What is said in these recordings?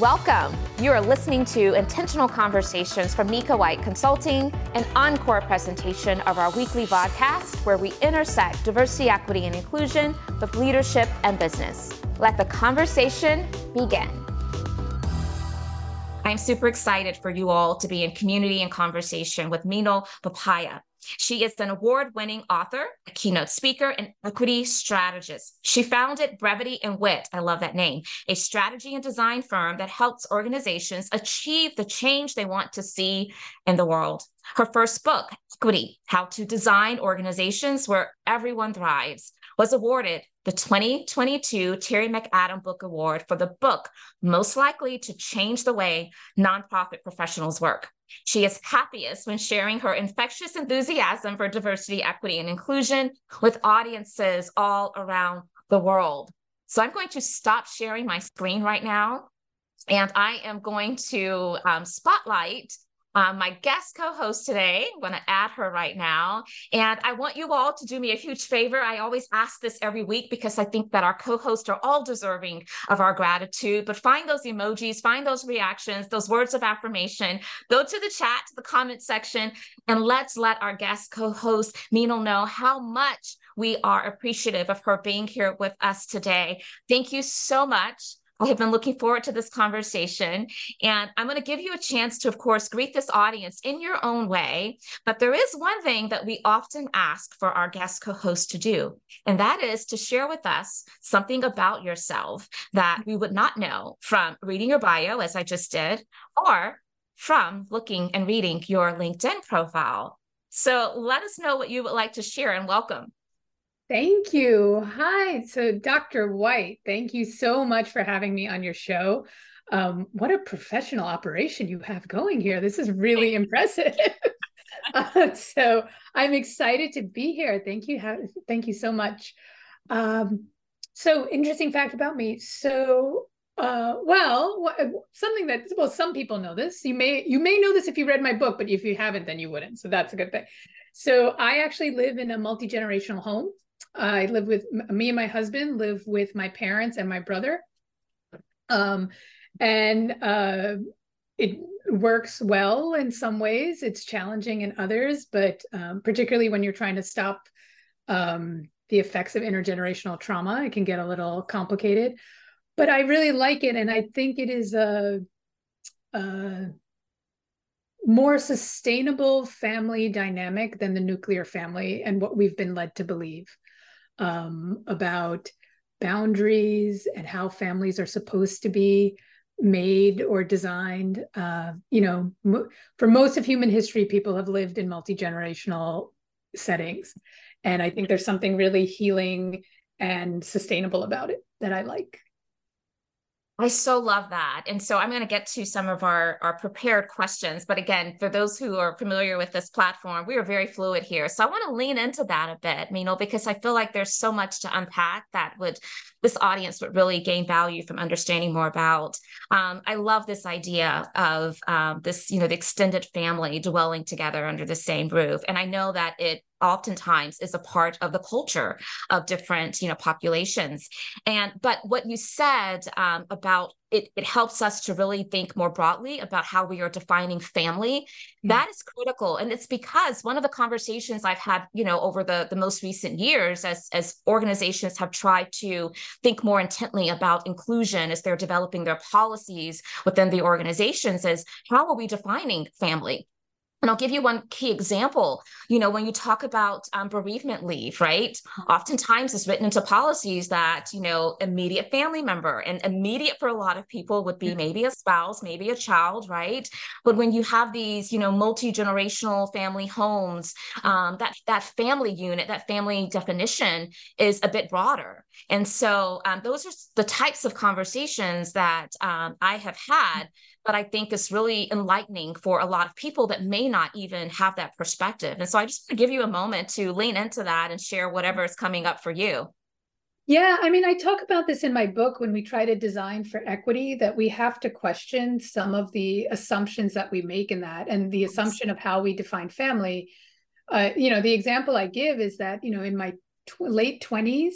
Welcome. You are listening to Intentional Conversations from Nika White Consulting, an encore presentation of our weekly podcast where we intersect diversity, equity, and inclusion with leadership and business. Let the conversation begin. I'm super excited for you all to be in community and conversation with Minal Bopaiah. She is an award winning author, a keynote speaker, and equity strategist. She founded Brevity and Wit, I love that name, a strategy and design firm that helps organizations achieve the change they want to see in the world. Her first book, Equity How to Design Organizations Where Everyone Thrives, was awarded the 2022 Terry McAdam Book Award for the book most likely to change the way nonprofit professionals work. She is happiest when sharing her infectious enthusiasm for diversity, equity, and inclusion with audiences all around the world. So I'm going to stop sharing my screen right now. And I am going to um, spotlight um, my guest co-host today. I'm going to add her right now, and I want you all to do me a huge favor. I always ask this every week because I think that our co-hosts are all deserving of our gratitude. But find those emojis, find those reactions, those words of affirmation. Go to the chat, to the comment section, and let's let our guest co-host Minal know how much we are appreciative of her being here with us today. Thank you so much. I have been looking forward to this conversation. And I'm going to give you a chance to, of course, greet this audience in your own way. But there is one thing that we often ask for our guest co host to do, and that is to share with us something about yourself that we would not know from reading your bio, as I just did, or from looking and reading your LinkedIn profile. So let us know what you would like to share and welcome. Thank you. Hi. So, Dr. White, thank you so much for having me on your show. Um, what a professional operation you have going here. This is really impressive. uh, so, I'm excited to be here. Thank you. Thank you so much. Um, so, interesting fact about me. So, uh, well, something that well, some people know this. You may you may know this if you read my book, but if you haven't, then you wouldn't. So that's a good thing. So I actually live in a multi generational home. I live with me and my husband live with my parents and my brother. Um, and uh, it works well in some ways. It's challenging in others, but um, particularly when you're trying to stop um, the effects of intergenerational trauma, it can get a little complicated. But I really like it, and I think it is a, a more sustainable family dynamic than the nuclear family and what we've been led to believe um, about boundaries and how families are supposed to be made or designed. Uh, you know, for most of human history, people have lived in multi generational settings. And I think there's something really healing and sustainable about it that I like. I so love that. And so I'm going to get to some of our, our prepared questions. But again, for those who are familiar with this platform, we are very fluid here. So I want to lean into that a bit, Mino, because I feel like there's so much to unpack that would this audience would really gain value from understanding more about. Um, I love this idea of um, this, you know, the extended family dwelling together under the same roof. And I know that it oftentimes is a part of the culture of different you know populations and but what you said um, about it, it helps us to really think more broadly about how we are defining family. Hmm. That is critical and it's because one of the conversations i've had you know over the the most recent years as as organizations have tried to think more intently about inclusion as they're developing their policies within the organizations is how are we defining family and I'll give you one key example. You know, when you talk about um, bereavement leave, right? Mm-hmm. Oftentimes it's written into policies that, you know, immediate family member and immediate for a lot of people would be maybe a spouse, maybe a child, right? But when you have these, you know, multi-generational family homes, um, that, that family unit, that family definition is a bit broader. And so um, those are the types of conversations that um, I have had but I think is really enlightening for a lot of people that may not even have that perspective. And so I just want to give you a moment to lean into that and share whatever is coming up for you. Yeah, I mean, I talk about this in my book when we try to design for equity that we have to question some of the assumptions that we make in that and the assumption of how we define family. Uh, you know, the example I give is that, you know, in my tw- late 20s,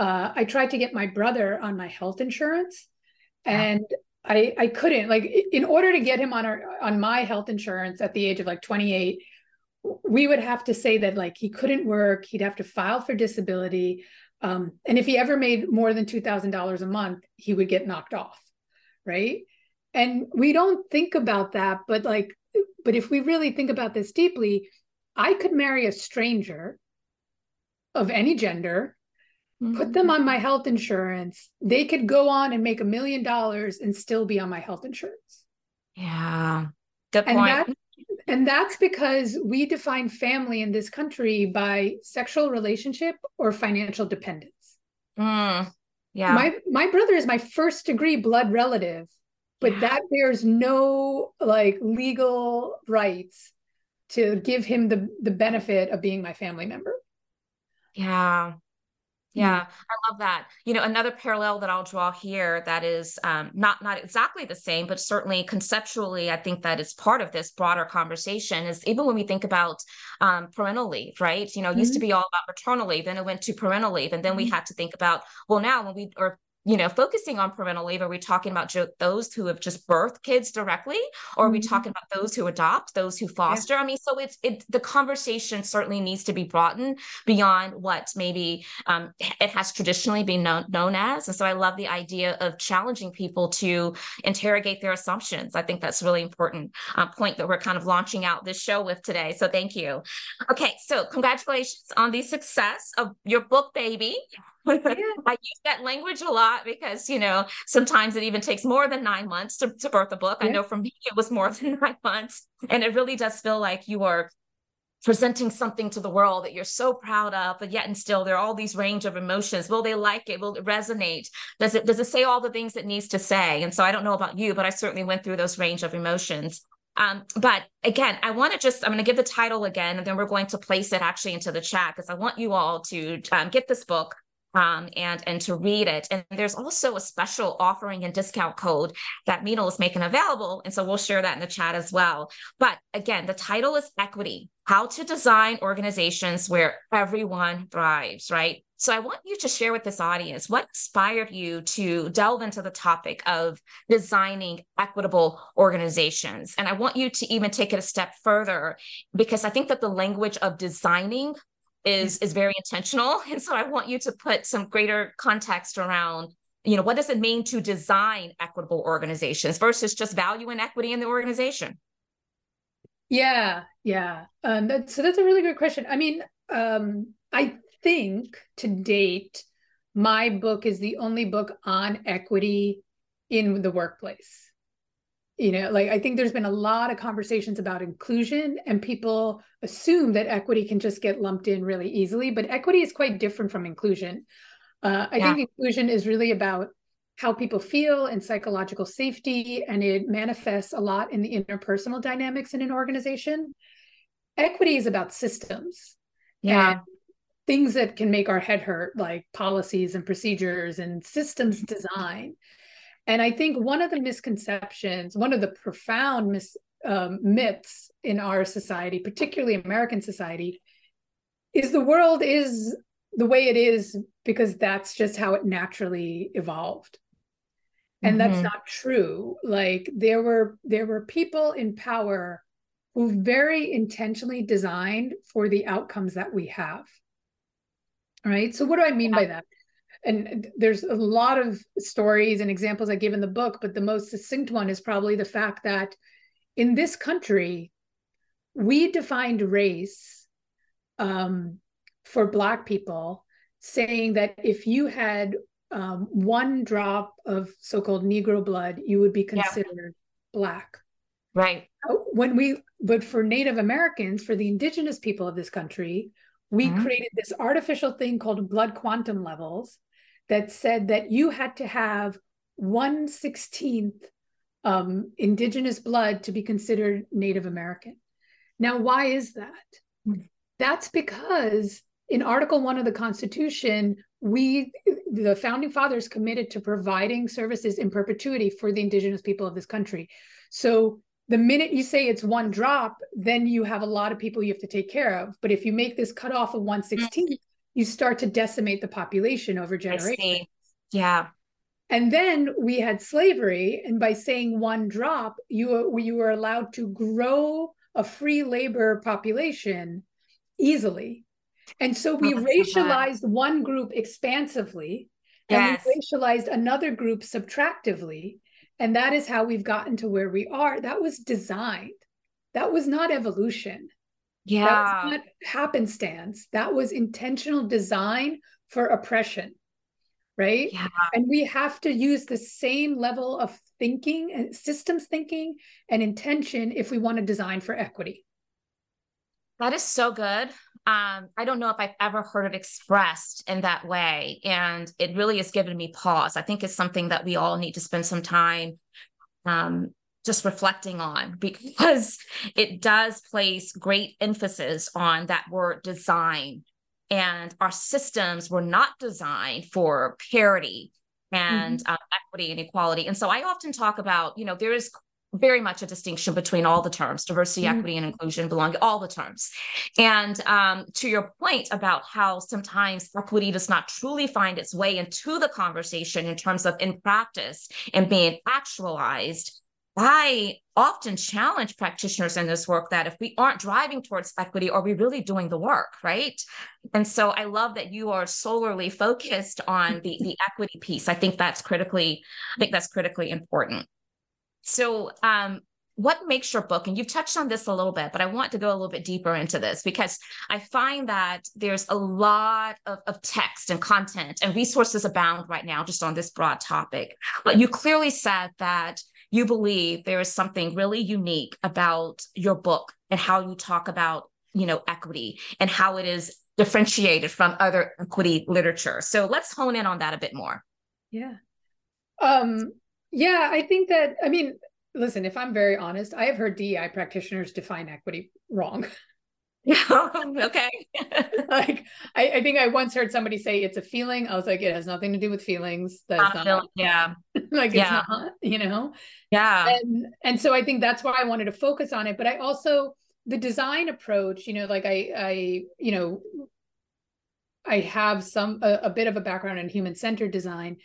uh, I tried to get my brother on my health insurance. And I I couldn't like in order to get him on our on my health insurance at the age of like 28 we would have to say that like he couldn't work he'd have to file for disability um, and if he ever made more than $2000 a month he would get knocked off right? And we don't think about that but like but if we really think about this deeply i could marry a stranger of any gender mm-hmm. put them on my health insurance. They could go on and make a million dollars and still be on my health insurance. Yeah good point. and, that, and that's because we define family in this country by sexual relationship or financial dependence. Mm, yeah. My my brother is my first degree blood relative but yeah. that bears no like legal rights to give him the the benefit of being my family member. Yeah yeah, I love that. You know, another parallel that I'll draw here that is um, not not exactly the same, but certainly conceptually, I think that is part of this broader conversation. Is even when we think about um, parental leave, right? You know, mm-hmm. used to mm-hmm. be all about maternal leave, then it went to parental leave, and then mm-hmm. we had to think about well, now when we or you know, focusing on parental leave, are we talking about those who have just birthed kids directly, or are we mm-hmm. talking about those who adopt, those who foster? Yeah. I mean, so it's it the conversation certainly needs to be broadened beyond what maybe um, it has traditionally been known, known as. And so I love the idea of challenging people to interrogate their assumptions. I think that's a really important uh, point that we're kind of launching out this show with today. So thank you. Okay, so congratulations on the success of your book, baby. Yeah. I use that language a lot because, you know, sometimes it even takes more than nine months to, to birth a book. Yeah. I know for me, it was more than nine months. And it really does feel like you are presenting something to the world that you're so proud of but yet and still there are all these range of emotions will they like it will it resonate does it does it say all the things it needs to say and so i don't know about you but i certainly went through those range of emotions um, but again, I want to just, I'm going to give the title again, and then we're going to place it actually into the chat because I want you all to um, get this book um, and and to read it. And there's also a special offering and discount code that Minal is making available, and so we'll share that in the chat as well. But again, the title is Equity: How to Design Organizations Where Everyone Thrives. Right. So I want you to share with this audience what inspired you to delve into the topic of designing equitable organizations. And I want you to even take it a step further because I think that the language of designing is is very intentional. And so i want you to put some greater context around you know what does it mean to design equitable organizations versus just value and equity in the organization? Yeah yeah. Um, so that's a really good question. I mean um, i think to date my book is the only book on equity in the workplace you know like i think there's been a lot of conversations about inclusion and people assume that equity can just get lumped in really easily but equity is quite different from inclusion. Uh, i yeah. think inclusion is really about how people feel and psychological safety and it manifests a lot in the interpersonal dynamics in an organization. Equity is about systems yeah. things that can make our head hurt like policies and procedures and systems design and I think one of the misconceptions, one of the profound mis, um, myths in our society, particularly American society, is the world is the way it is because that's just how it naturally evolved. And mm-hmm. that's not true. Like there were there were people in power who very intentionally designed for the outcomes that we have. Right. So what do I mean by that? And there's a lot of stories and examples I give in the book, but the most succinct one is probably the fact that in this country, we defined race um, for Black people, saying that if you had um, one drop of so called Negro blood, you would be considered yeah. Black. Right. When we, but for Native Americans, for the indigenous people of this country, we mm-hmm. created this artificial thing called blood quantum levels that said that you had to have 1 16th um, indigenous blood to be considered Native American. Now, why is that? That's because in Article 1 of the Constitution, we, the founding fathers, committed to providing services in perpetuity for the indigenous people of this country. So the minute you say it's one drop, then you have a lot of people you have to take care of. But if you make this cutoff of 116th, you start to decimate the population over generations. Yeah. And then we had slavery, and by saying one drop, you were, you were allowed to grow a free labor population easily. And so we oh, racialized one group expansively yes. and we racialized another group subtractively. And that is how we've gotten to where we are. That was designed. That was not evolution. Yeah. That was not happenstance. That was intentional design for oppression. Right. Yeah. And we have to use the same level of thinking and systems thinking and intention if we want to design for equity. That is so good. Um, I don't know if I've ever heard it expressed in that way. And it really has given me pause. I think it's something that we all need to spend some time um, just reflecting on because it does place great emphasis on that word design. And our systems were not designed for parity and mm-hmm. uh, equity and equality. And so I often talk about, you know, there is very much a distinction between all the terms diversity mm-hmm. equity and inclusion belong all the terms and um, to your point about how sometimes equity does not truly find its way into the conversation in terms of in practice and being actualized I often challenge practitioners in this work that if we aren't driving towards equity, are we really doing the work, right? And so I love that you are solely focused on the, the equity piece. I think that's critically, I think that's critically important. So um, what makes your book and you've touched on this a little bit but i want to go a little bit deeper into this because i find that there's a lot of, of text and content and resources abound right now just on this broad topic but you clearly said that you believe there is something really unique about your book and how you talk about you know equity and how it is differentiated from other equity literature. So let's hone in on that a bit more. Yeah. Um yeah i think that i mean listen if i'm very honest i have heard dei practitioners define equity wrong okay. like I, I, think I once heard somebody say it's a feeling. I was like, it has nothing to do with feelings. That's not, not yeah. like yeah. it's not, you know? Yeah. And and so I think that's why I wanted to focus on it. But I also the design approach, you know, like I I, you know, I have some a, a bit of a background in human-centered design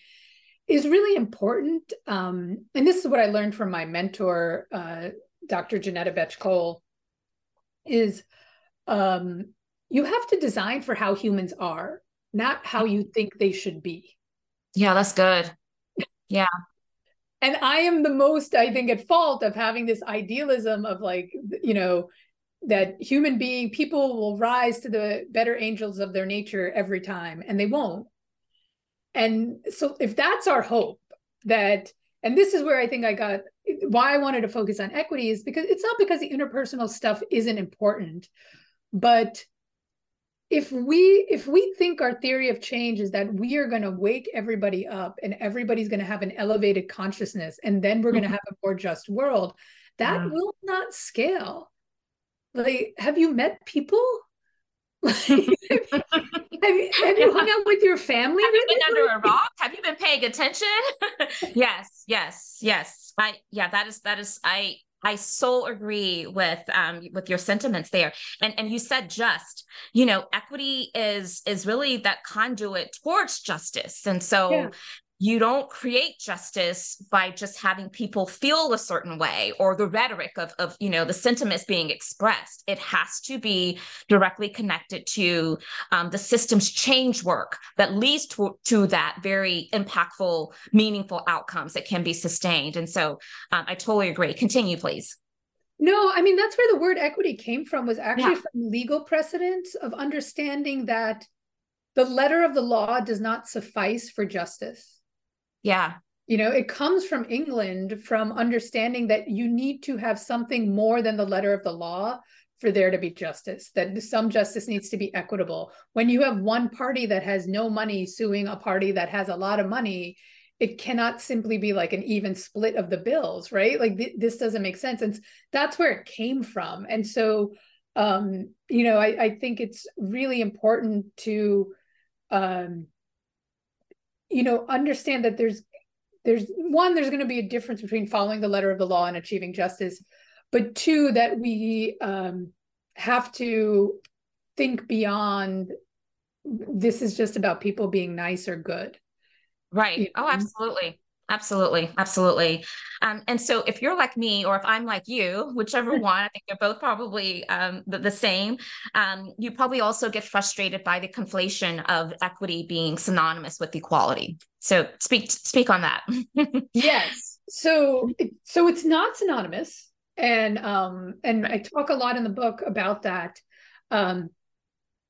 is really important. Um, and this is what I learned from my mentor, uh, Dr. Johnnetta Betsch Cole, is um, you have to design for how humans are, not how you think they should be. Yeah, that's good. Yeah. and I am the most, I think, at fault of having this idealism of like, you know, that human being people will rise to the better angels of their nature every time, and they won't. And so, if that's our hope, that, and this is where I think I got why I wanted to focus on equity is because it's not because the interpersonal stuff isn't important, but if we if we think our theory of change is that we are going to wake everybody up and everybody's going to have an elevated consciousness and then we're going to mm-hmm. have a more just world that yeah. will not scale. Like have you met people? Have, you, have you hung out with your family have you been under a rock? Have you been paying attention? Yes yes yes. I yeah that is that is i I so agree with um, with your sentiments there. And and you said just, you know, equity is is really that conduit towards justice. And so yeah you don't create justice by just having people feel a certain way or the rhetoric of, of you know the sentiments being expressed it has to be directly connected to um, the system's change work that leads to, to that very impactful meaningful outcomes that can be sustained and so um, i totally agree continue please no, I mean that's where the word equity came from was actually yeah. from legal precedents of understanding that the letter of the law does not suffice for justice. Yeah. You know, it comes from England from understanding that you need to have something more than the letter of the law for there to be justice, that some justice needs to be equitable. When you have one party that has no money suing a party that has a lot of money, it cannot simply be like an even split of the bills, right? Like th- this doesn't make sense. And that's where it came from. And so, um, you know, I, I think it's really important to, um, you know understand that there's there's one there's going to be a difference between following the letter of the law and achieving justice but two that we um, have to think beyond this is just about people being nice or good Right. Oh, absolutely. Absolutely, absolutely. Um, and so, if you're like me, or if I'm like you, whichever one, I think they're both probably um, the, the, same. Um, you probably also get frustrated by the conflation of equity being synonymous with equality. So, speak speak on that. yes. So, so it's not synonymous, and um, and I talk a lot in the book about that. Um,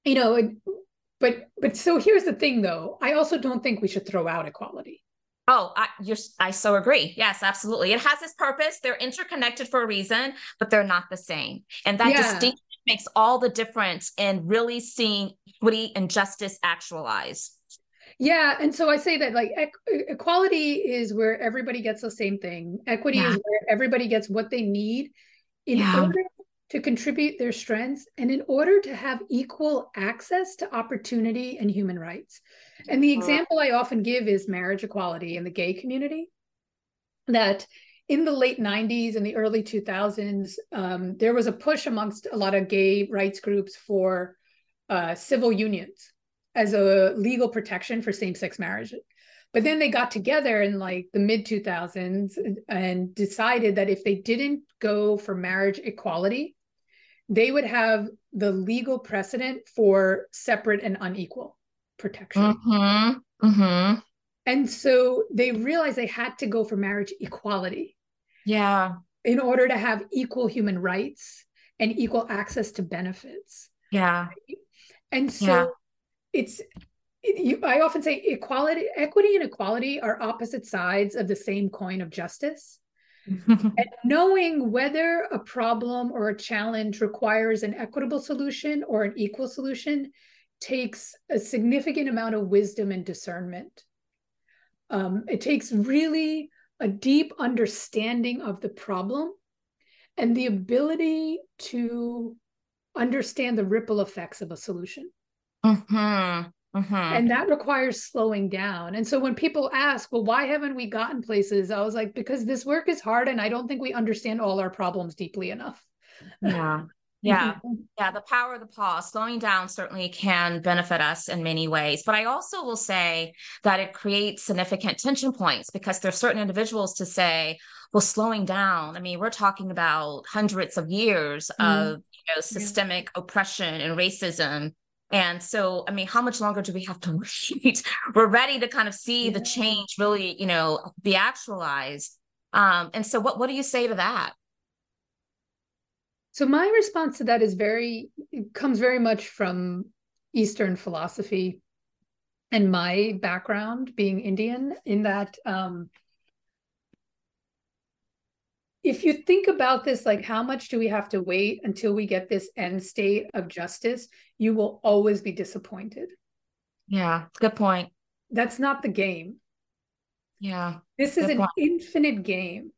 you know, but but so here's the thing, though. I also don't think we should throw out equality Oh, I, I so agree. Yes, absolutely. It has its purpose. They're interconnected for a reason, but they're not the same. And that yeah. distinction makes all the difference in really seeing equity and justice actualize. Yeah, and so I say that like equality is where everybody gets the same thing. Equity yeah. is where everybody gets what they need in yeah. order to contribute their strengths and in order to have equal access to opportunity and human rights. And the example I often give is marriage equality in the gay community. That in the late 90s and the early 2000s, um, there was a push amongst a lot of gay rights groups for uh, civil unions as a legal protection for same sex marriage. But then they got together in like the mid 2000s and decided that if they didn't go for marriage equality, they would have the legal precedent for separate and unequal protection. Mm-hmm. Mm-hmm. And so they realized they had to go for marriage equality. Yeah. In order to have equal human rights and equal access to benefits. Yeah. And so yeah. it's, you, I often say equality, equity and equality are opposite sides of the same coin of justice. and knowing whether a problem or a challenge requires an equitable solution or an equal solution takes a significant amount of wisdom and discernment. Um, it takes really a deep understanding of the problem and the ability to understand the ripple effects of a solution. Mm-hmm. Mm-hmm. And that requires slowing down. And so when people ask, well, why haven't we gotten places? I was like, because this work is hard and I don't think we understand all our problems deeply enough. Yeah. Yeah. Mm-hmm. Yeah. The power of the pause, slowing down certainly can benefit us in many ways. But I also will say that it creates significant tension points because there's certain individuals to say, well, slowing down. I mean, we're talking about hundreds of years mm-hmm. of you know, systemic yeah. oppression and racism and so, I mean, how much longer do we have to wait? We're ready to kind of see yeah. the change really, you know, be actualized. Um, and so what what do you say to that? So my response to that is very comes very much from Eastern philosophy and my background being Indian, in that um, if you think about this, like how much do we have to wait until we get this end state of justice? You will always be disappointed. Yeah, good point. That's not the game. Yeah. This is an point. infinite game,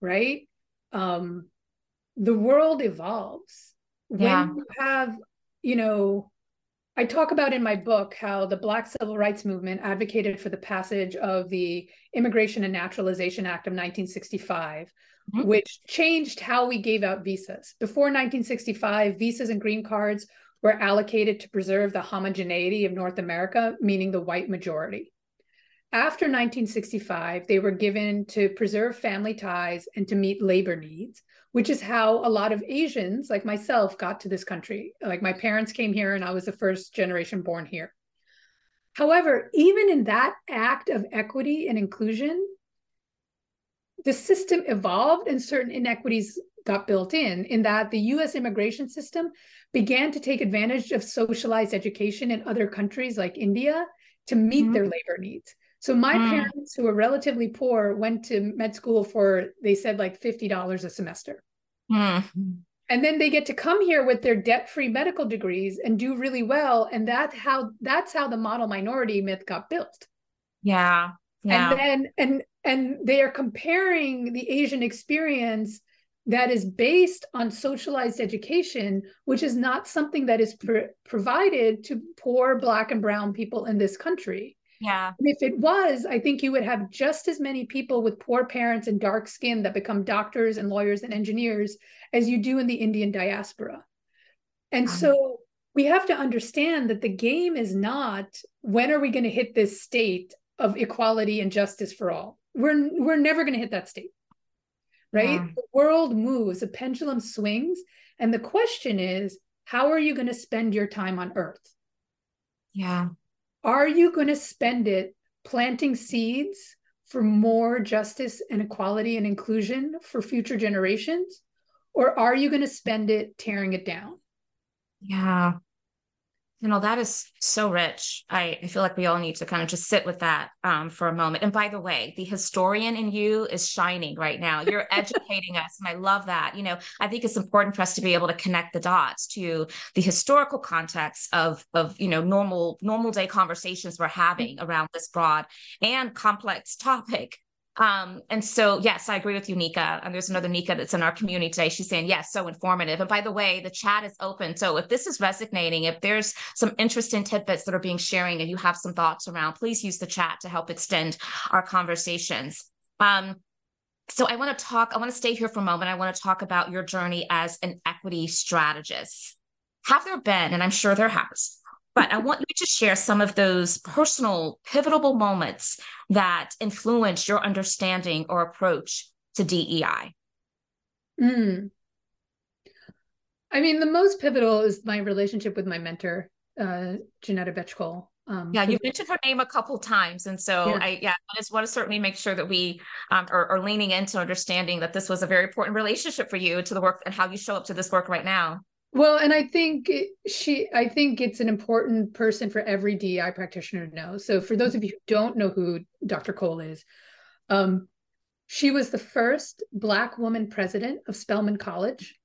right? Um, the world evolves. When yeah. you have, you know, I talk about in my book how the Black Civil Rights Movement advocated for the passage of the Immigration and Naturalization Act of 1965, mm-hmm. which changed how we gave out visas. Before 1965, visas and green cards were allocated to preserve the homogeneity of North America, meaning the white majority. After 1965, they were given to preserve family ties and to meet labor needs, which is how a lot of Asians, like myself, got to this country. Like my parents came here and I was the first generation born here. However, even in that act of equity and inclusion, the system evolved and certain inequities got built in, in that the US immigration system began to take advantage of socialized education in other countries like India to meet mm-hmm. their labor needs. So my mm. parents, who were relatively poor, went to med school for they said like fifty dollars a semester, mm. and then they get to come here with their debt-free medical degrees and do really well, and that's how that's how the model minority myth got built. Yeah, yeah. And then and and they are comparing the Asian experience that is based on socialized education, which is not something that is pr- provided to poor Black and Brown people in this country. Yeah. And if it was, I think you would have just as many people with poor parents and dark skin that become doctors and lawyers and engineers as you do in the Indian diaspora. And so we have to understand that the game is not when are we going to hit this state of equality and justice for all. We're we're never going to hit that state. Right? Yeah. The world moves, the pendulum swings, and the question is, how are you going to spend your time on earth? Yeah. Are you going to spend it planting seeds for more justice and equality and inclusion for future generations? Or are you going to spend it tearing it down? Yeah you know that is so rich. I, I feel like we all need to kind of just sit with that um, for a moment. And by the way the historian in you is shining right now. You're educating us and i love that. You know i think it's important for us to be able to connect the dots to the historical context of of you know normal normal day conversations we're having around this broad and complex topic um, and so, yes, I agree with you, Nika. And there's another Nika that's in our community today. She's saying, yes, so informative. And by the way, the chat is open. So if this is resonating, if there's some interesting tidbits that are being sharing and you have some thoughts around, please use the chat to help extend our conversations. Um, so I want to talk, I want to stay here for a moment. I want to talk about your journey as an equity strategist. Have there been, and I'm sure there has, but I want you to share some of those personal, pivotal moments that influence your understanding or approach to DEI. Mm. I mean, the most pivotal is my relationship with my mentor, uh, Johnnetta Betsch Cole. Um, yeah, you mentioned her name a couple times, and so yeah. I yeah, I just want to certainly make sure that we um, are, are leaning into understanding that this was a very important relationship for you to the work and how you show up to this work right now. Well, and I think she, I think it's an important person for every DEI practitioner to know. So, for those of you who don't know who Dr. Cole is, um, she was the first Black woman president of Spelman College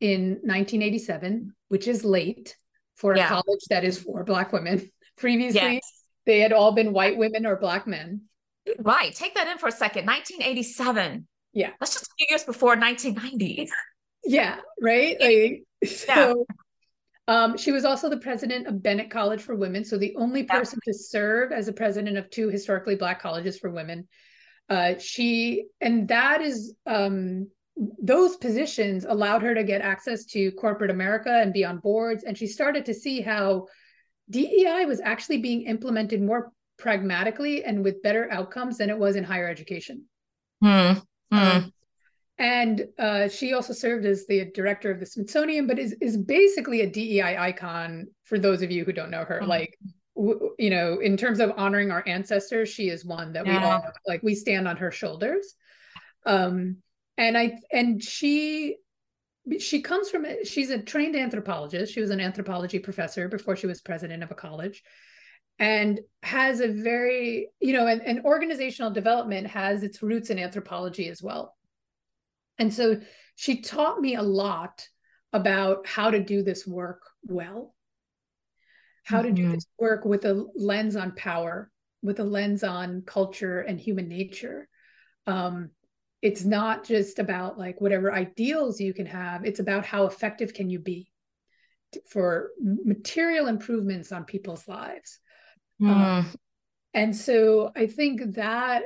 in 1987, which is late for yeah. a college that is for Black women. Previously, yes. they had all been white women or Black men. Right. Take that in for a second. 1987. Yeah. That's just a few years before 1990. Yeah. Right. Like, So um, she was also the president of Bennett College for Women. So the only person to serve as a president of two historically Black colleges for women. Uh, she, and that is, um, those positions allowed her to get access to corporate America and be on boards. And she started to see how DEI was actually being implemented more pragmatically and with better outcomes than it was in higher education. Mm. Mm. Um, and uh, she also served as the director of the Smithsonian, but is is basically a DEI icon for those of you who don't know her. Mm-hmm. Like, w- you know, in terms of honoring our ancestors, she is one that yeah. we all like. We stand on her shoulders. Um, and I and she she comes from she's a trained anthropologist. She was an anthropology professor before she was president of a college and has a very you know and, and organizational development has its roots in anthropology as well and so she taught me a lot about how to do this work well, how mm-hmm. to do mm-hmm. this work with a lens on power, with a lens on culture and human nature. Um, it's not just about like whatever ideals you can have, it's about how effective can you be for material improvements on people's lives. Mm. Um, and so I think that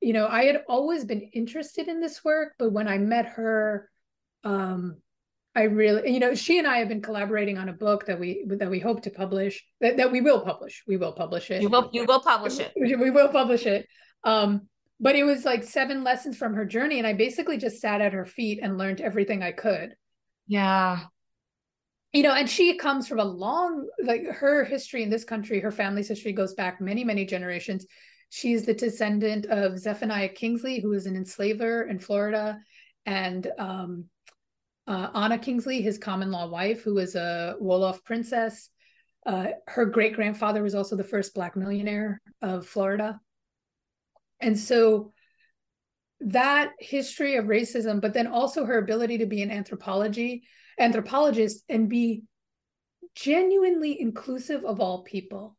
you know, I had always been interested in this work, but when I met her, um, I really, you know, she and I have been collaborating on a book that we that we hope to publish, that, that we will publish. We will publish it. You will you will publish it. We will publish it. Um, but it was like seven lessons from her journey, and I basically just sat at her feet and learned everything I could. Yeah. You know, and she comes from a long, like her history in this country, her family's history goes back many, many generations. She's the descendant of Zephaniah Kingsley, who was an enslaver in Florida, and um, uh, Anna Kingsley, his common law wife, who was a Wolof princess. Uh, her great grandfather was also the first Black millionaire of Florida. And so that history of racism, but then also her ability to be an anthropology anthropologist and be genuinely inclusive of all people.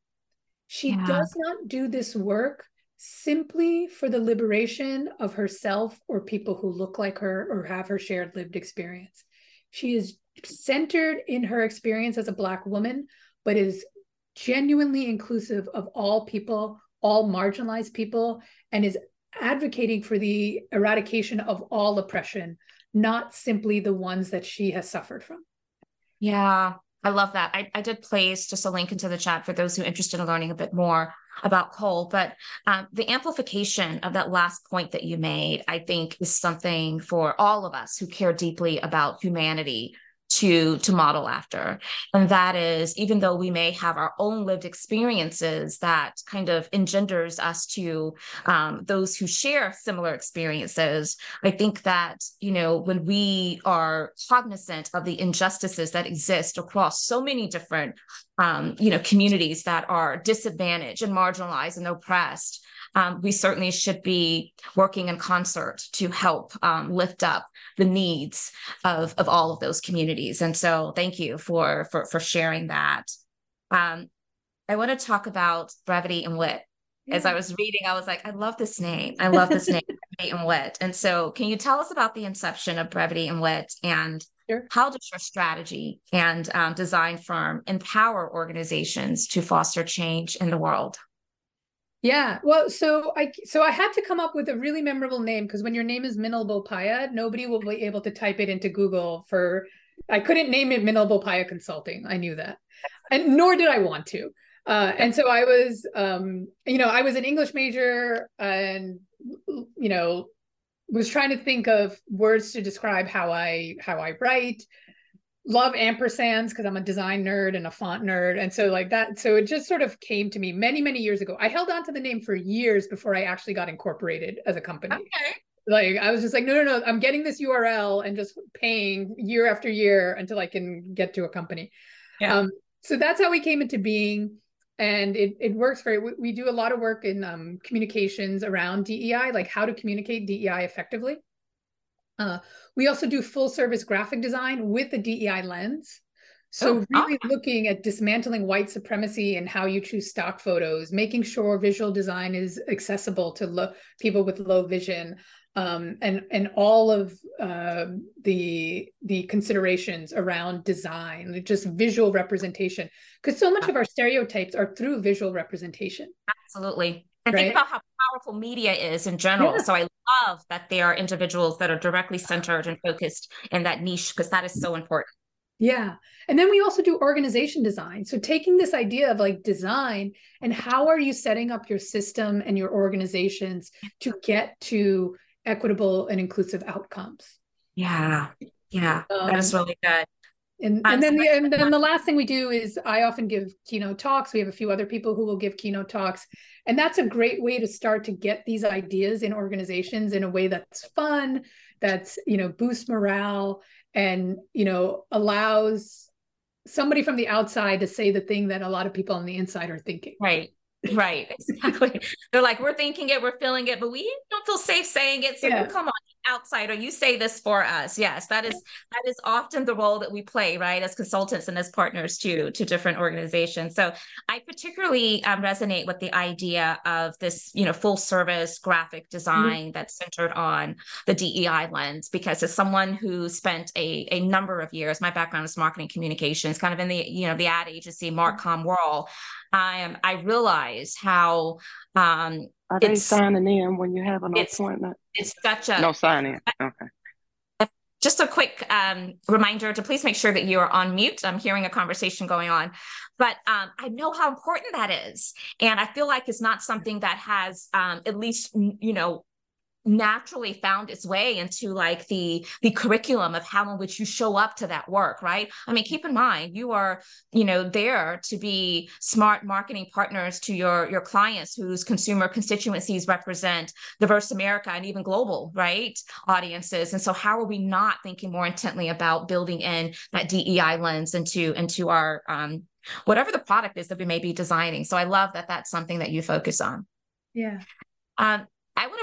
She yeah. does not do this work simply for the liberation of herself or people who look like her or have her shared lived experience. She is centered in her experience as a Black woman, but is genuinely inclusive of all people, all marginalized people, and is advocating for the eradication of all oppression, not simply the ones that she has suffered from. Yeah. I love that. I, I did place just a link into the chat for those who are interested in learning a bit more about Cole. But um, the amplification of that last point that you made, I think, is something for all of us who care deeply about humanity to to model after. And that is even though we may have our own lived experiences that kind of engenders us to um, those who share similar experiences i think that you know when we are cognizant of the injustices that exist across so many different um, you know communities that are disadvantaged and marginalized and oppressed um, we certainly should be working in concert to help um, lift up the needs of, of all of those communities. And so thank you for, for, for sharing that. Um, I want to talk about brevity and wit. Yeah. As I was reading, I was like, I love this name. I love this name, brevity and wit. And so, can you tell us about the inception of brevity and wit and Sure. How does your strategy and um, design firm empower organizations to foster change in the world? Yeah. Well, so I so I had to come up with a really memorable name because when your name is Minal Bopaiah, nobody will be able to type it into Google for I couldn't name it Minal Bopaiah Consulting. I knew that. And nor did I want to. Uh, and so I was um, you know, I was an English major and you know, was trying to think of words to describe how I how I write love ampersands because I'm a design nerd and a font nerd. And so like that, so it just sort of came to me many, many years ago. I held on to the name for years before I actually got incorporated as a company. Okay. Like I was just like, no, no, no, I'm getting this URL and just paying year after year until I can get to a company. Yeah. Um, so that's how we came into being. And it, it works very, we, we do a lot of work in um, communications around DEI, like how to communicate DEI effectively. Uh, we also do full service graphic design with the DEI lens. So oh, really oh. looking at dismantling white supremacy and how you choose stock photos, making sure visual design is accessible to lo- people with low vision, um, and and all of uh, the the considerations around design, just visual representation, because so much of our stereotypes are through visual representation. Absolutely, and right? think about how powerful media is in general. Yeah. So I love that there are individuals that are directly centered and focused in that niche because that is so important. Yeah. And then we also do organization design. So taking this idea of like design and how are you setting up your system and your organizations to get to equitable and inclusive outcomes. Yeah. Yeah. Um, that is really good. And, and then the and then the last thing we do is I often give keynote talks. We have a few other people who will give keynote talks. And that's a great way to start to get these ideas in organizations in a way that's fun, that's, you know, boosts morale and, you know, allows somebody from the outside to say the thing that a lot of people on the inside are thinking. Right. Right, exactly. They're like, we're thinking it, we're feeling it, but we don't feel safe saying it. So yeah. come on, outsider, you say this for us. Yes, that is that is often the role that we play, right, as consultants and as partners to to different organizations. So I particularly um, resonate with the idea of this, you know, full service graphic mm-hmm. design mm-hmm. that's centered on the DEI lens, because as someone who spent a a number of years, my background is marketing communications, kind of in the you know the ad agency mm-hmm. marcom world I I realize how um are they signing in when you have an it's, appointment? It's such a no signing. Okay. Just a quick um, reminder to please make sure that you are on mute. I'm hearing a conversation going on, but um, I know how important that is, and I feel like it's not something that has um, at least you know naturally found its way into like the the curriculum of how in which you show up to that work right? I mean keep in mind you are you know there to be smart marketing partners to your your clients whose consumer constituencies represent diverse america and even global right audiences. And so how are we not thinking more intently about building in that dei lens into into our um whatever the product is that we may be designing? So i love that that's something that you focus on. Yeah. Um, I want to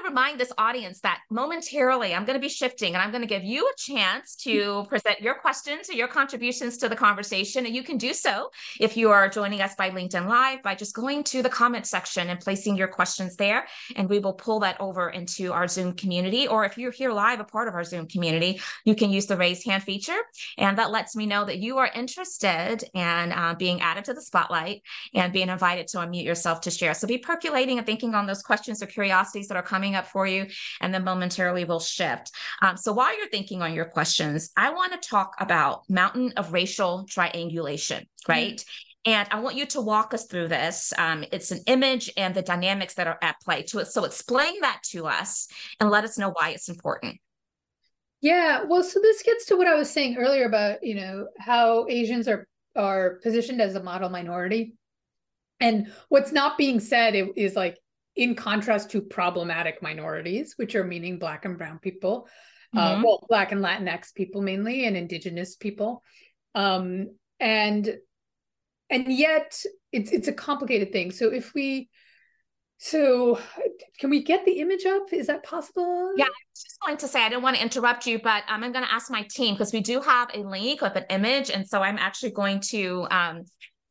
remind this audience that momentarily I'm going to be shifting and I'm going to give you a chance to present your questions or your contributions to the conversation. And you can do so if you are joining us by LinkedIn Live by just going to the comment section and placing your questions there. And we will pull that over into our Zoom community. Or if you're here live, a part of our Zoom community, you can use the raise hand feature. And that lets me know that you are interested in uh, being added to the spotlight and being invited to unmute yourself to share. So be percolating and thinking on those questions or curiosities that are coming up for you, and then momentarily we'll shift. Um, so while you're thinking on your questions, I want to talk about mountain of racial triangulation, right? Mm-hmm. And I want you to walk us through this. Um, it's an image and the dynamics that are at play to it. So explain that to us and let us know why it's important. Yeah, well, so this gets to what I was saying earlier about, you know, how Asians are are positioned as a model minority. And what's not being said is like in contrast to problematic minorities, which are meaning black and brown people, uh, mm-hmm. uh, well, black and Latinx people mainly, and indigenous people. Um, and and yet it's it's a complicated thing. So if we so, can we get the image up? Is that possible? Yeah, I was just going to say, I didn't want to interrupt you, but um, I'm going to ask my team because we do have a link with an image. And so I'm actually going to um,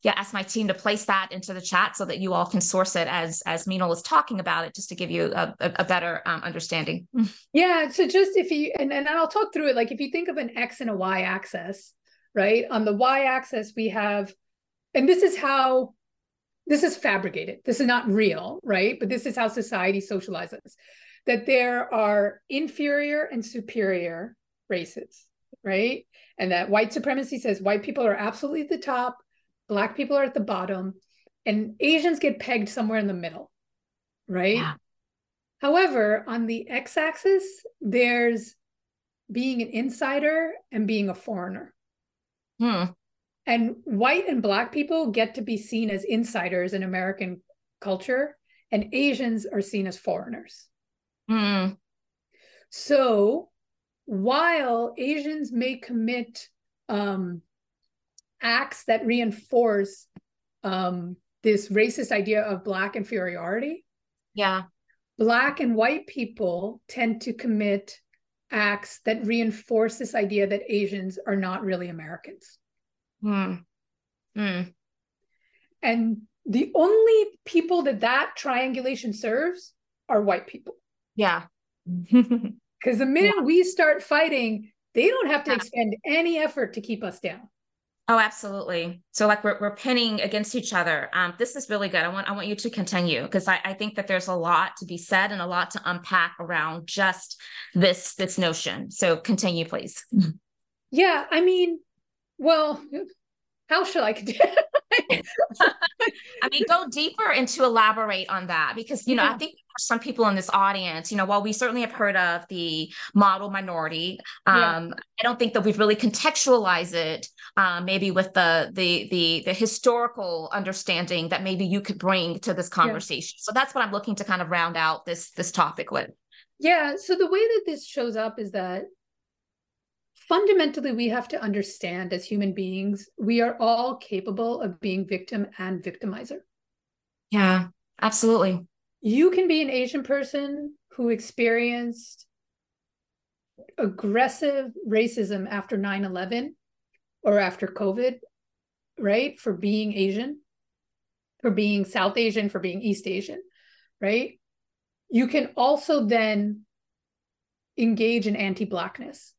yeah, ask my team to place that into the chat so that you all can source it as as Minal was talking about it, just to give you a, a, a better um, understanding. Yeah. So just if you and, and I'll talk through it, like if you think of an X and a Y axis, right? On the Y axis, we have, and this is how this is fabricated. This is not real, right? But this is how society socializes that there are inferior and superior races, right? And that white supremacy says white people are absolutely the top, black people are at the bottom, and Asians get pegged somewhere in the middle, right? Yeah. However, on the x axis, there's being an insider and being a foreigner. Hmm. And white and black people get to be seen as insiders in American culture, and Asians are seen as foreigners. Mm. So while Asians may commit um, acts that reinforce um, this racist idea of black inferiority, yeah, black and white people tend to commit acts that reinforce this idea that Asians are not really Americans. Mm. Mm. And the only people that that triangulation serves are white people. Yeah. Because the minute yeah. we start fighting, they don't have to expend any effort to keep us down. Oh, absolutely. So like we're, we're pinning against each other. Um, this is really good. I want I want you to continue because I, I think that there's a lot to be said and a lot to unpack around just this this notion. So continue, please. Yeah, I mean, well, how should I continue? I mean, go deeper and to elaborate on that because, you know, yeah. I think some people in this audience, you know, while we certainly have heard of the model minority, um, yeah. I don't think that we've really contextualized it, um, maybe with the the the the historical understanding that maybe you could bring to this conversation. Yeah. So that's what I'm looking to kind of round out this this topic with. Yeah. So the way that this shows up is that fundamentally we have to understand as human beings we are all capable of being victim and victimizer. Yeah absolutely. You can be an asian person who experienced aggressive racism after 9-11 or after covid right? For being asian for being south asian for being east asian right? You can also then engage in anti-blackness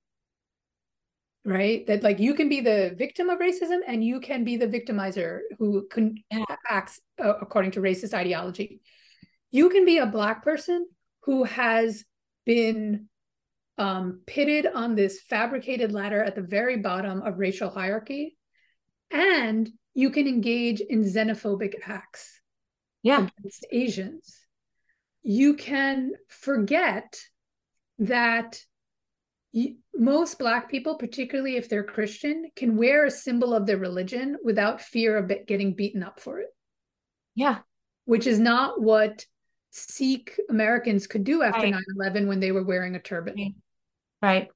right that like you can be the victim of racism and you can be the victimizer who can yeah. acts uh, according to racist ideology you can be a black person who has been um, pitted on this fabricated ladder at the very bottom of racial hierarchy and you can engage in xenophobic acts yeah. against asians you can forget that most black people particularly if they're christian can wear a symbol of their religion without fear of getting beaten up for it. Yeah. Which is not what sikh americans could do after right. 9-11 when they were wearing a turban. Right.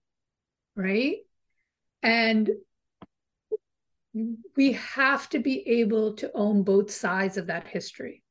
Right? And we have to be able to own both sides of that history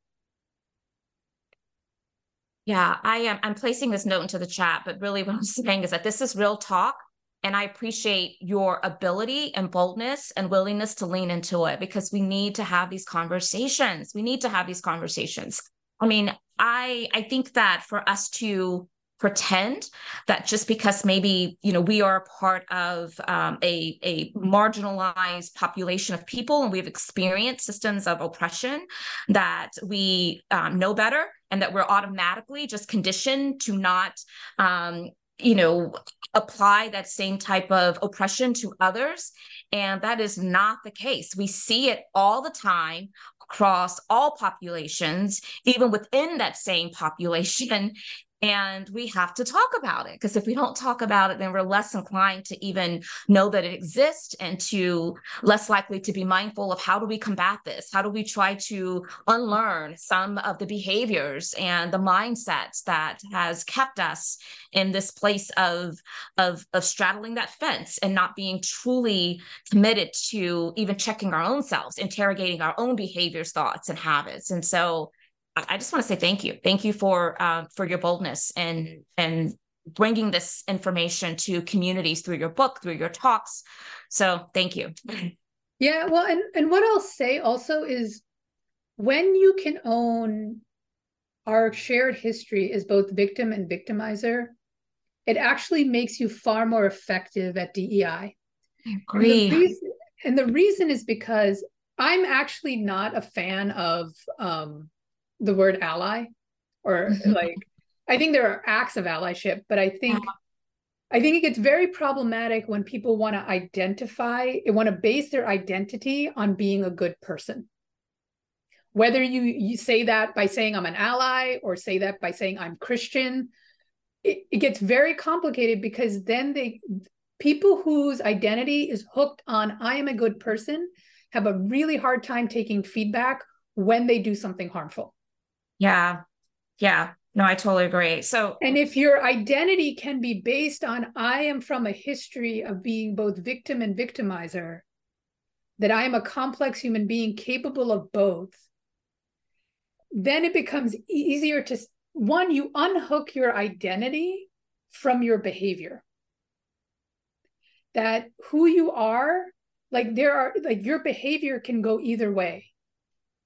yeah, I am. I'm placing this note into the chat, but really what I'm saying is that this is real talk. And I appreciate your ability and boldness and willingness to lean into it because we need to have these conversations. We need to have these conversations. I mean, I I think that for us to pretend that just because maybe you know we are part of um, a, a marginalized population of people and we've experienced systems of oppression that we um, know better and that we're automatically just conditioned to not um, you know apply that same type of oppression to others. And that is not the case. We see it all the time across all populations even within that same population and we have to talk about it because if we don't talk about it then we're less inclined to even know that it exists and to less likely to be mindful of how do we combat this? How do we try to unlearn some of the behaviors and the mindsets that has kept us in this place of of of straddling that fence and not being truly committed to even checking our own selves interrogating our own behaviors thoughts and habits. And so I just want to say thank you. Thank you for uh, for your boldness and and bringing this information to communities through your book, through your talks. So thank you. Yeah, well, and and what I'll say also is when you can own our shared history as both victim and victimizer, it actually makes you far more effective at DEI. I agree. And the reason, and the reason is because I'm actually not a fan of um, the word ally or mm-hmm. like I think there are acts of allyship, but I think I think it gets very problematic when people want to identify, want to base their identity on being a good person. Whether you you say that by saying I'm an ally or say that by saying I'm Christian, it, it gets very complicated because then they people whose identity is hooked on I am a good person have a really hard time taking feedback when they do something harmful. Yeah. Yeah. No, I totally agree. So, and if your identity can be based on, I am from a history of being both victim and victimizer, that I am a complex human being capable of both, then it becomes easier to, one, you unhook your identity from your behavior. That who you are, like there are, like your behavior can go either way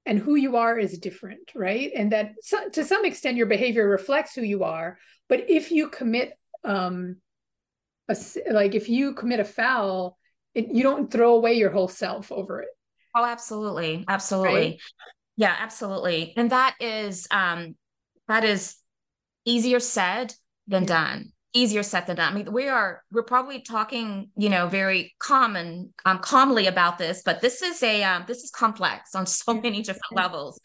and who you are is different, right? And that so, to some extent your behavior reflects who you are. But if you commit, um, a, like if you commit a foul, it, you don't throw away your whole self over it. Oh, absolutely, absolutely, right? yeah, absolutely. And that is um, that is easier said than yeah. done easier said than done. I mean, we are we're probably talking, you know, very common, um, calmly about this, but this is a um, this is complex on so many different levels,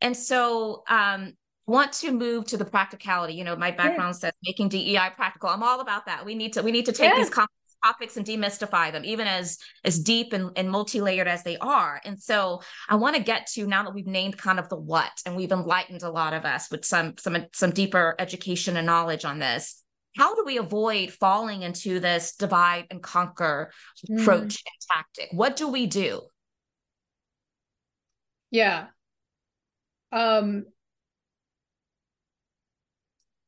and so um, want to move to the practicality. You know, my background yeah. says making DEI practical. I'm all about that. We need to we need to take yeah. these complex topics and demystify them, even as as deep and, and multi-layered as they are. And so I want to get to now that we've named kind of the what and we've enlightened a lot of us with some some some deeper education and knowledge on this how do we avoid falling into this divide and conquer mm. approach and tactic? What do we do? Yeah. Um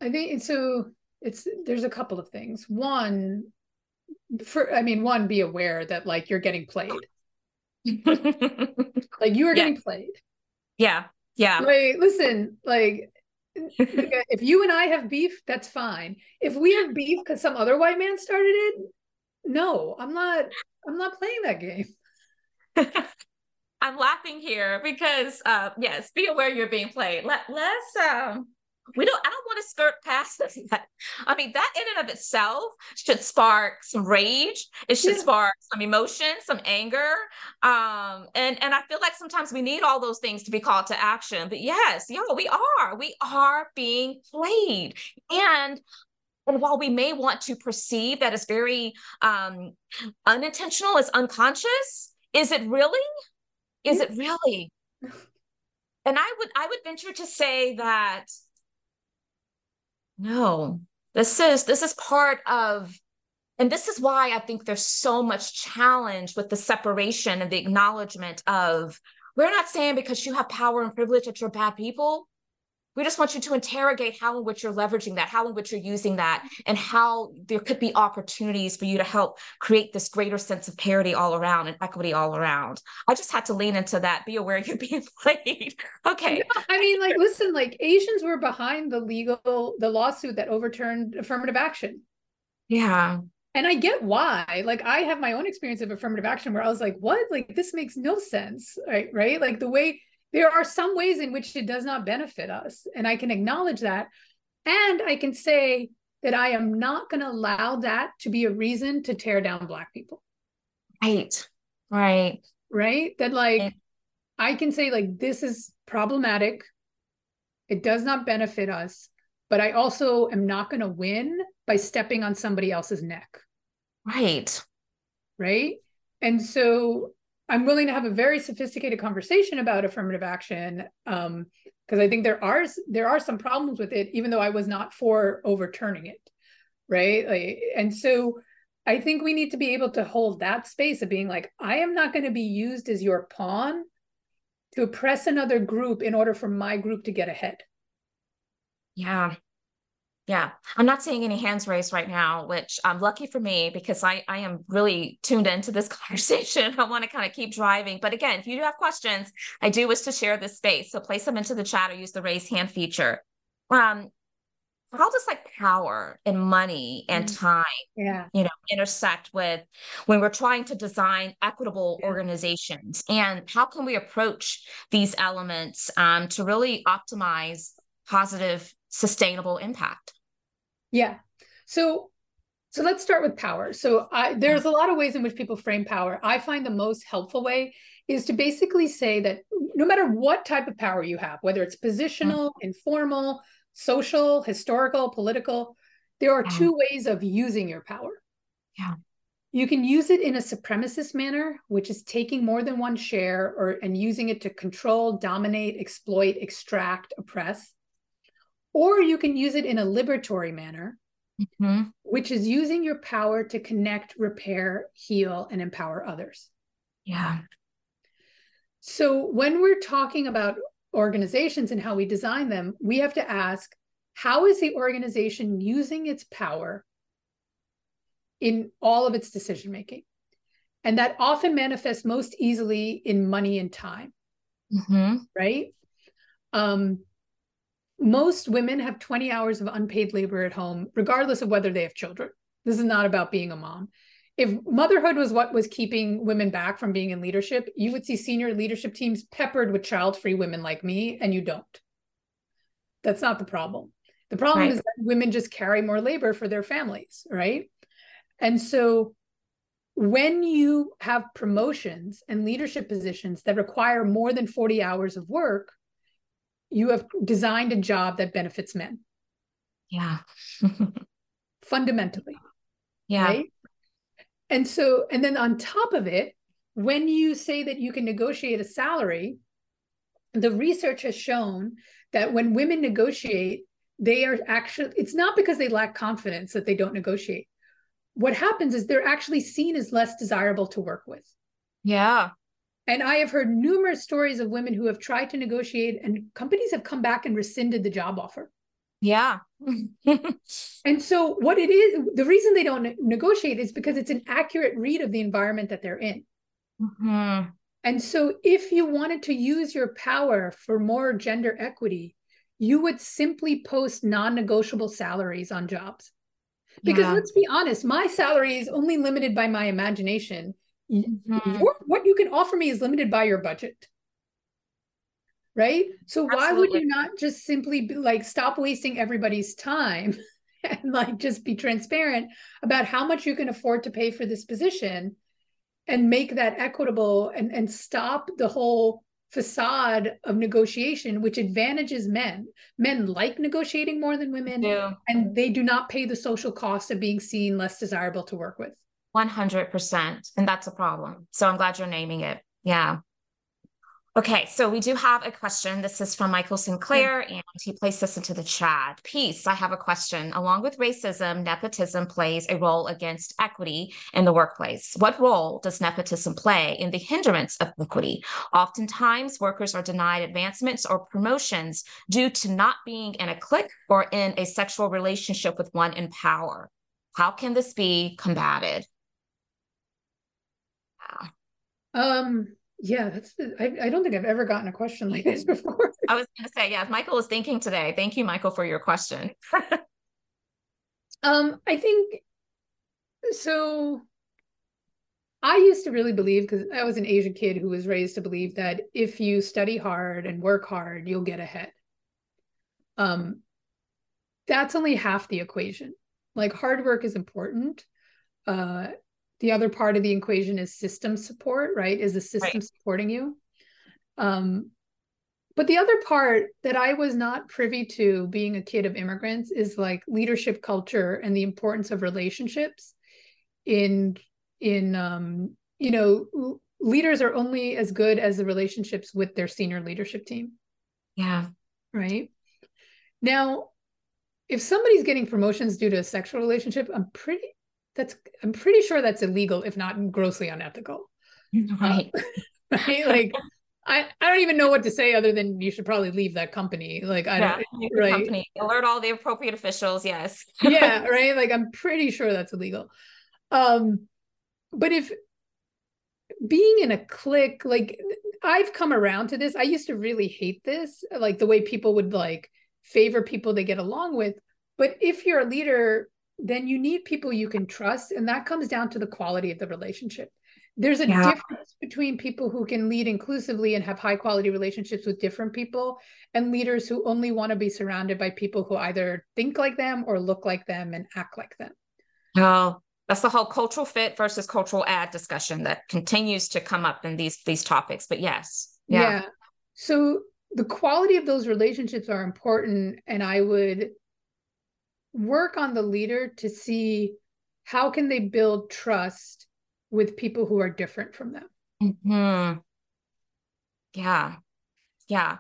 I think so it's there's a couple of things. One for I mean one be aware that like you're getting played. like you are yeah. getting played. Yeah. Yeah. Like listen, like if you and I have beef, that's fine. If we have beef because some other white man started it, no, I'm not. I'm not playing that game. I'm laughing here because, uh, yes, be aware you're being played. Let let's um, we don't i don't want to skirt past that. I mean that in and of itself should spark some rage. It should yeah. spark some emotion some anger. Um and and i feel like sometimes we need all those things to be called to action. But yes yo we are. We are being played. And and while we may want to perceive that as very um, unintentional, as unconscious, is it really? Is it really? And I would I would venture to say that no, this is this is part of and this is why I think there's so much challenge with the separation and the acknowledgement of we're not saying because you have power and privilege that you're bad people. We just want you to interrogate how in which you're leveraging that, how in which you're using that, and how there could be opportunities for you to help create this greater sense of parity all around and equity all around. I just had to lean into that. Be aware you're being played. okay. I mean, like, listen, like Asians were behind the legal, the lawsuit that overturned affirmative action. Yeah. And I get why. Like I have my own experience of affirmative action where I was like, what? Like this makes no sense. Right. Right. Like the way there are some ways in which it does not benefit us. And I can acknowledge that. And I can say that I am not going to allow that to be a reason to tear down Black people. Right. Right. Right. That like right. I can say, like, this is problematic. It does not benefit us. But I also am not going to win by stepping on somebody else's neck. Right. Right. And so I'm willing to have a very sophisticated conversation about affirmative action um, because I think there are there are some problems with it, even though I was not for overturning it, right? Like, and so I think we need to be able to hold that space of being like, I am not going to be used as your pawn to oppress another group in order for my group to get ahead. Yeah, yeah, I'm not seeing any hands raised right now, which I'm lucky for me because I, I am really tuned into this conversation. I want to kind of keep driving. But again, if you do have questions, I do wish to share this space. So place them into the chat or use the raise hand feature. Um, how does like power and money and mm. time yeah you know intersect with when we're trying to design equitable yeah. organizations and how can we approach these elements um, to really optimize positive sustainable impact yeah. So so let's start with power. So I, there's a lot of ways in which people frame power. I find the most helpful way is to basically say that no matter what type of power you have, whether it's positional, mm-hmm. informal, social, historical, political, there are two ways of using your power. Yeah. You can use it in a supremacist manner, which is taking more than one share or and using it to control, dominate, exploit, extract, oppress or you can use it in a liberatory manner, mm-hmm. which is using your power to connect, repair, heal, and empower others. Yeah. So when we're talking about organizations and how we design them, we have to ask how is the organization using its power in all of its decision making? And that often manifests most easily in money and time. Mm-hmm. Right. Um, most women have 20 hours of unpaid labor at home, regardless of whether they have children. This is not about being a mom. If motherhood was what was keeping women back from being in leadership, you would see senior leadership teams peppered with child free women like me, and you don't. That's not the problem. The problem right. is that women just carry more labor for their families, right? And so when you have promotions and leadership positions that require more than 40 hours of work, you have designed a job that benefits men. Yeah. Fundamentally. Yeah. Right? And so, and then on top of it, when you say that you can negotiate a salary, the research has shown that when women negotiate, they are actually, it's not because they lack confidence that they don't negotiate. What happens is they're actually seen as less desirable to work with. Yeah. And I have heard numerous stories of women who have tried to negotiate and companies have come back and rescinded the job offer. Yeah. and so, what it is, the reason they don't negotiate is because it's an accurate read of the environment that they're in. Mm-hmm. And so, if you wanted to use your power for more gender equity, you would simply post non negotiable salaries on jobs. Because yeah. let's be honest, my salary is only limited by my imagination mm-hmm. your, what you can offer me is limited by your budget right so Absolutely. why would you not just simply be, like stop wasting everybody's time and like just be transparent about how much you can afford to pay for this position and make that equitable and and stop the whole facade of negotiation which advantages men men like negotiating more than women yeah. and they do not pay the social cost of being seen less desirable to work with 100%. And that's a problem. So I'm glad you're naming it. Yeah. Okay, so we do have a question. This is from Michael Sinclair, hmm. and he placed this into the chat. Peace, I have a question. Along with racism, nepotism plays a role against equity in the workplace. What role does nepotism play in the hindrance of equity? Oftentimes, workers are denied advancements or promotions due to not being in a clique or in a sexual relationship with one in power. How can this be combated? Um, yeah, that's I, I don't think I've ever gotten a question like this before. I was going to say, yeah, Michael is thinking today. Thank you, Michael, for your question. um, I think so. I used to really believe because I was an Asian kid who was raised to believe that if you study hard and work hard, you'll get ahead. Um, that's only half the equation. Like hard work is important. Uh, the other part of the equation is system support right? Is the system right. supporting you? Um, but the other part that i was not privy to being a kid of immigrants is like leadership culture and the importance of relationships in in um, you know leaders are only as good as the relationships with their senior leadership team. Yeah. Right? Now if somebody's getting promotions due to a sexual relationship i'm pretty that's i'm pretty sure that's illegal if not grossly unethical right uh, right like I, I don't even know what to say other than you should probably leave that company. Like I yeah, don't right. Company. Alert all the appropriate officials. Yes. yeah, right. Like I'm pretty sure that's illegal. Um, but if being in a clique, like I've come around to this. I used to really hate this, like the way people would like favor people they get along with. But if you're a leader then you need people you can trust. And that comes down to the quality of the relationship. There's a yeah. difference between people who can lead inclusively and have high quality relationships with different people and leaders who only want to be surrounded by people who either think like them or look like them and act like them. Oh, that's the whole cultural fit versus cultural add discussion that continues to come up in these these topics. But yes. Yeah. yeah. So the quality of those relationships are important. And I would work on the leader to see how can they build trust with people who are different from them. Mm-hmm. yeah. Yeah.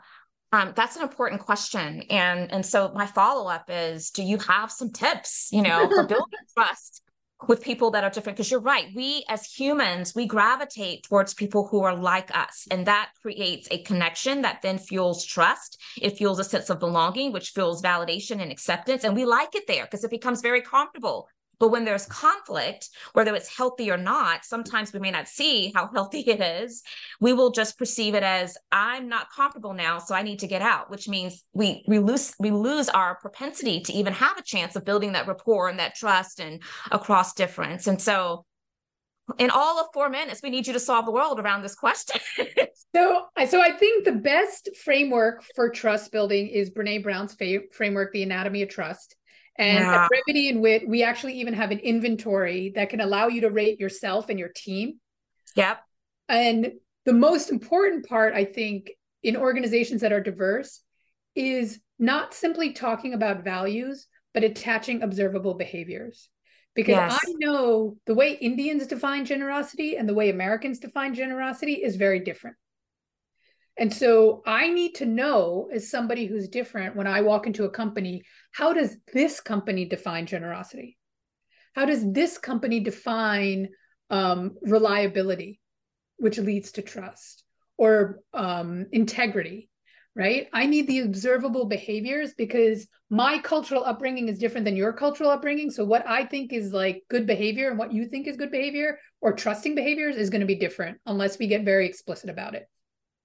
Um, that's an important question. And and so my follow-up is do you have some tips you know for building trust with people that are different because you're right we as humans we gravitate towards people who are like us and that creates a connection that then fuels trust. It fuels a sense of belonging which fuels validation and acceptance and we like it there because it becomes very comfortable but when there's conflict, whether it's healthy or not, sometimes we may not see how healthy it is. We will just perceive it as I'm not comfortable now, so I need to get out, which means we we lose we lose our propensity to even have a chance of building that rapport and that trust and across difference. And so in all of four minutes, we need you to solve the world around this question. so, so I think the best framework for trust building is Brene Brown's fa- framework, The Anatomy of Trust. And yeah. at Brevity and Wit, we actually even have an inventory that can allow you to rate yourself and your team. Yep. And the most important part, I think, in organizations that are diverse is not simply talking about values, but attaching observable behaviors. Because yes. I know the way Indians define generosity and the way Americans define generosity is very different. And so I need to know, as somebody who's different, when I walk into a company, how does this company define generosity? How does this company define um, reliability, which leads to trust, or um, integrity? Right? I need the observable behaviors because my cultural upbringing is different than your cultural upbringing. So, what I think is like good behavior and what you think is good behavior or trusting behaviors is going to be different unless we get very explicit about it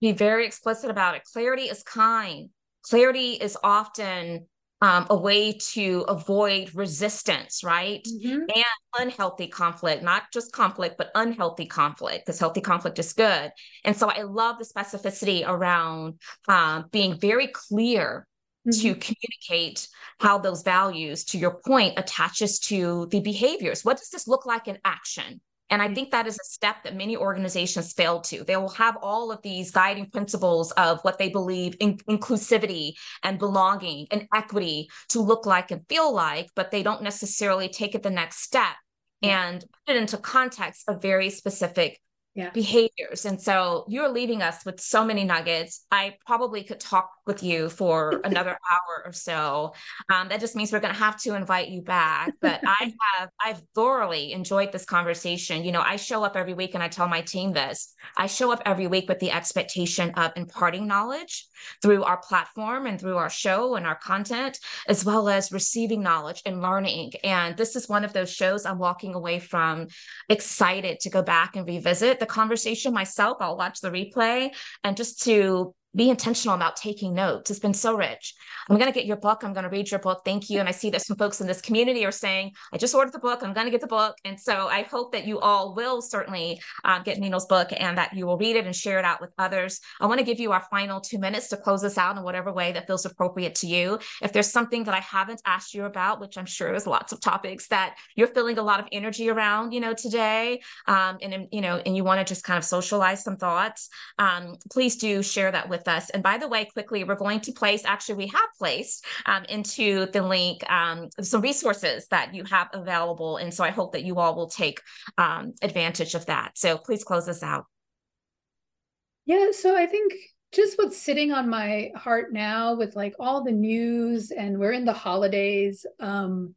be very explicit about it. Clarity is kind. Clarity is often um, a way to avoid resistance, right? Mm-hmm. And unhealthy conflict, not just conflict, but unhealthy conflict, because healthy conflict is good. And so I love the specificity around um, being very clear mm-hmm. to communicate how those values, to your point, attaches to the behaviors. What does this look like in action? And I mm. think that is a step that many organizations fail to. They will have all of these guiding principles of what they believe in inclusivity and belonging and equity to look like and feel like, but they don't necessarily take it the next step and put it into context of very specific yeah. behaviors. And so you're leaving us with so many nuggets. I probably could talk with you for another hour or so. Um, that just means we're going to have to invite you back. But I have, I've thoroughly enjoyed this conversation. You know, I show up every week and I tell my team this. I show up every week with the expectation of imparting knowledge through our platform and through our show and our content, as well as receiving knowledge and learning. And this is one of those shows I'm walking away from excited to go back and revisit the conversation myself. I'll watch the replay and just to be intentional about taking notes. It's been so rich. I'm going to get your book. I'm going to read your book. Thank you. And I see that some folks in this community are saying, I just ordered the book. I'm going to get the book. And so I hope that you all will certainly um, get Minal's book and that you will read it and share it out with others. I want to give you our final two minutes to close this out in whatever way that feels appropriate to you. If there's something that I haven't asked you about, which I'm sure is lots of topics that you're feeling a lot of energy around, you know, today, um, and, you know, and you want to just kind of socialize some thoughts, um, please do share that with with us. And by the way, quickly, we're going to place, actually, we have placed um, into the link um, some resources that you have available. And so I hope that you all will take um, advantage of that. So please close us out. Yeah. So I think just what's sitting on my heart now with like all the news and we're in the holidays um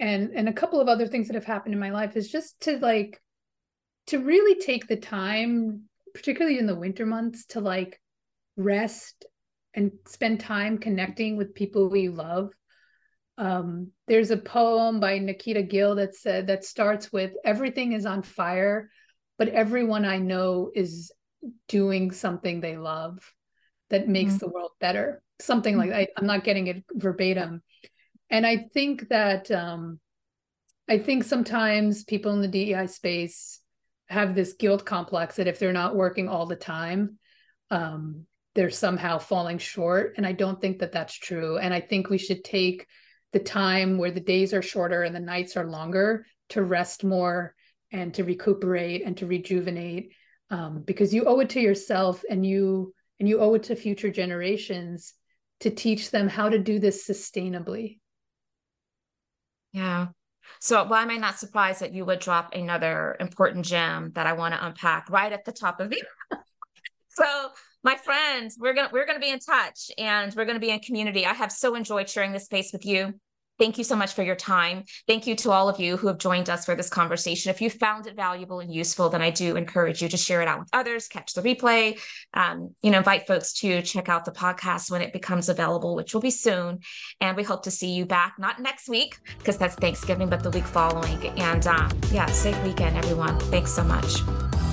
and and a couple of other things that have happened in my life is just to like to really take the time particularly in the winter months to like rest and spend time connecting with people we love. Um, there's a poem by Nikita Gill that said that starts with everything is on fire, but everyone I know is doing something they love that makes mm-hmm. the world better. Something like I, I'm not getting it verbatim. And I think that um, I think sometimes people in the DEI space have this guilt complex that if they're not working all the time, um, they're somehow falling short. And I don't think that that's true. And I think we should take the time where the days are shorter and the nights are longer to rest more and to recuperate and to rejuvenate um, because you owe it to yourself and you and you owe it to future generations to teach them how to do this sustainably yeah so why am I not surprised that you would drop another important gem that I want to unpack right at the top of the so my friends, we're gonna we're gonna be in touch and we're gonna be in community. I have so enjoyed sharing this space with you. Thank you so much for your time. Thank you to all of you who have joined us for this conversation. If you found it valuable and useful, then I do encourage you to share it out with others, catch the replay, um, you know, invite folks to check out the podcast when it becomes available, which will be soon. And we hope to see you back, not next week, because that's Thanksgiving, but the week following. And uh, yeah, safe weekend, everyone. Thanks so much.